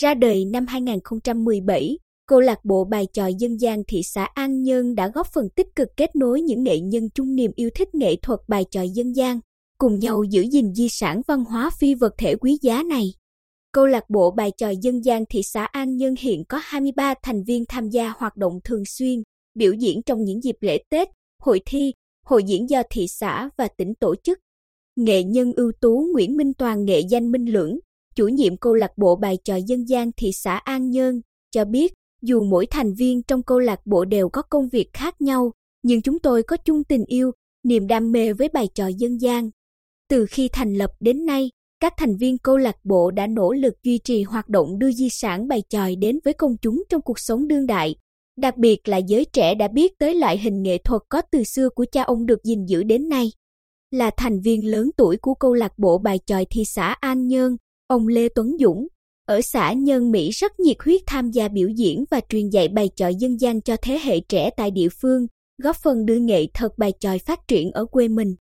Ra đời năm 2017, câu lạc bộ bài tròi dân gian thị xã An Nhơn đã góp phần tích cực kết nối những nghệ nhân chung niềm yêu thích nghệ thuật bài tròi dân gian, cùng nhau giữ gìn di sản văn hóa phi vật thể quý giá này. Câu lạc bộ bài tròi dân gian thị xã An Nhơn hiện có 23 thành viên tham gia hoạt động thường xuyên, biểu diễn trong những dịp lễ Tết, hội thi, hội diễn do thị xã và tỉnh tổ chức. Nghệ nhân ưu tú Nguyễn Minh Toàn nghệ danh Minh Lưỡng, chủ nhiệm câu lạc bộ bài tròi dân gian thị xã An Nhơn, cho biết dù mỗi thành viên trong câu lạc bộ đều có công việc khác nhau, nhưng chúng tôi có chung tình yêu, niềm đam mê với bài tròi dân gian. Từ khi thành lập đến nay, các thành viên câu lạc bộ đã nỗ lực duy trì hoạt động đưa di sản bài tròi đến với công chúng trong cuộc sống đương đại. Đặc biệt là giới trẻ đã biết tới loại hình nghệ thuật có từ xưa của cha ông được gìn giữ đến nay. Là thành viên lớn tuổi của câu lạc bộ bài tròi thị xã An Nhơn, ông Lê Tuấn Dũng, ở xã Nhân Mỹ rất nhiệt huyết tham gia biểu diễn và truyền dạy bài tròi dân gian cho thế hệ trẻ tại địa phương, góp phần đưa nghệ thuật bài tròi phát triển ở quê mình.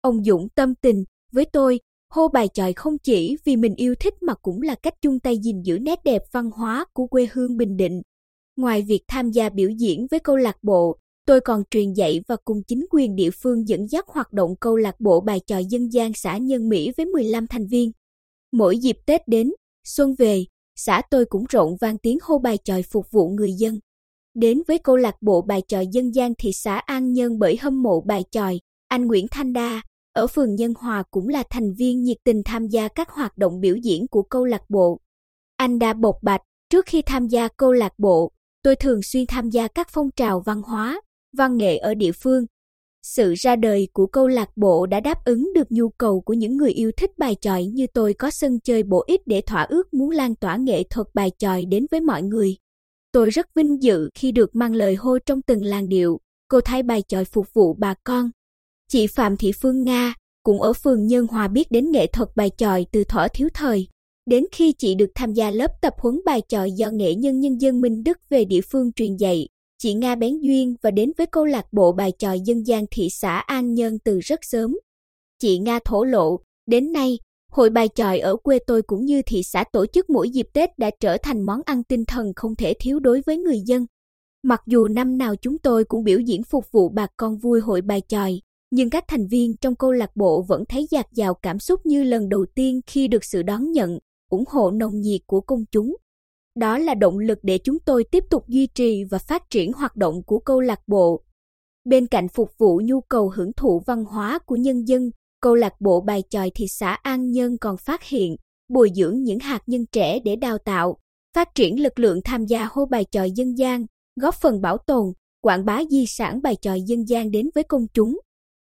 Ông Dũng tâm tình, với tôi, hô bài tròi không chỉ vì mình yêu thích mà cũng là cách chung tay gìn giữ nét đẹp văn hóa của quê hương Bình Định. Ngoài việc tham gia biểu diễn với câu lạc bộ, tôi còn truyền dạy và cùng chính quyền địa phương dẫn dắt hoạt động câu lạc bộ bài tròi dân gian xã Nhân Mỹ với 15 thành viên. Mỗi dịp Tết đến, xuân về, xã tôi cũng rộn vang tiếng hô bài tròi phục vụ người dân. Đến với câu lạc bộ bài tròi dân gian thị xã An Nhân bởi hâm mộ bài tròi, anh Nguyễn Thanh Đa, ở phường Nhân Hòa cũng là thành viên nhiệt tình tham gia các hoạt động biểu diễn của câu lạc bộ. Anh đã bộc bạch, trước khi tham gia câu lạc bộ, tôi thường xuyên tham gia các phong trào văn hóa, văn nghệ ở địa phương. Sự ra đời của câu lạc bộ đã đáp ứng được nhu cầu của những người yêu thích bài tròi như tôi có sân chơi bổ ích để thỏa ước muốn lan tỏa nghệ thuật bài tròi đến với mọi người. Tôi rất vinh dự khi được mang lời hô trong từng làng điệu, cô thay bài tròi phục vụ bà con. Chị Phạm Thị Phương Nga, cũng ở phường Nhân Hòa biết đến nghệ thuật bài tròi từ thuở thiếu thời. Đến khi chị được tham gia lớp tập huấn bài tròi do nghệ nhân nhân dân Minh Đức về địa phương truyền dạy, chị Nga bén duyên và đến với câu lạc bộ bài tròi dân gian thị xã An Nhân từ rất sớm. Chị Nga thổ lộ, đến nay, hội bài tròi ở quê tôi cũng như thị xã tổ chức mỗi dịp Tết đã trở thành món ăn tinh thần không thể thiếu đối với người dân. Mặc dù năm nào chúng tôi cũng biểu diễn phục vụ bà con vui hội bài tròi, nhưng các thành viên trong câu lạc bộ vẫn thấy dạt dào cảm xúc như lần đầu tiên khi được sự đón nhận, ủng hộ nồng nhiệt của công chúng. Đó là động lực để chúng tôi tiếp tục duy trì và phát triển hoạt động của câu lạc bộ. Bên cạnh phục vụ nhu cầu hưởng thụ văn hóa của nhân dân, câu lạc bộ bài tròi thị xã An Nhơn còn phát hiện, bồi dưỡng những hạt nhân trẻ để đào tạo, phát triển lực lượng tham gia hô bài tròi dân gian, góp phần bảo tồn, quảng bá di sản bài tròi dân gian đến với công chúng.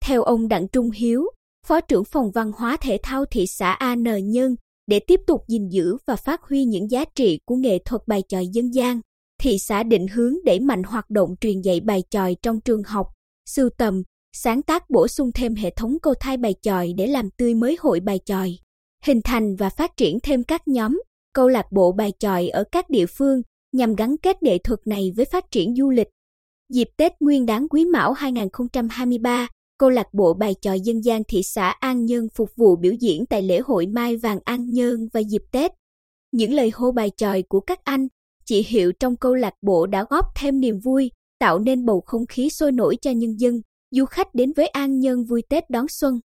Theo ông Đặng Trung Hiếu, Phó trưởng phòng văn hóa thể thao thị xã An Nhơn, để tiếp tục gìn giữ và phát huy những giá trị của nghệ thuật bài tròi dân gian, thị xã định hướng đẩy mạnh hoạt động truyền dạy bài tròi trong trường học, sưu tầm, sáng tác bổ sung thêm hệ thống câu thai bài tròi để làm tươi mới hội bài tròi, hình thành và phát triển thêm các nhóm, câu lạc bộ bài tròi ở các địa phương nhằm gắn kết nghệ thuật này với phát triển du lịch. Dịp Tết Nguyên đán Quý Mão 2023, câu lạc bộ bài tròi dân gian thị xã An Nhơn phục vụ biểu diễn tại lễ hội Mai Vàng An Nhơn và dịp Tết. Những lời hô bài tròi của các anh, chị Hiệu trong câu lạc bộ đã góp thêm niềm vui, tạo nên bầu không khí sôi nổi cho nhân dân, du khách đến với An Nhơn vui Tết đón xuân.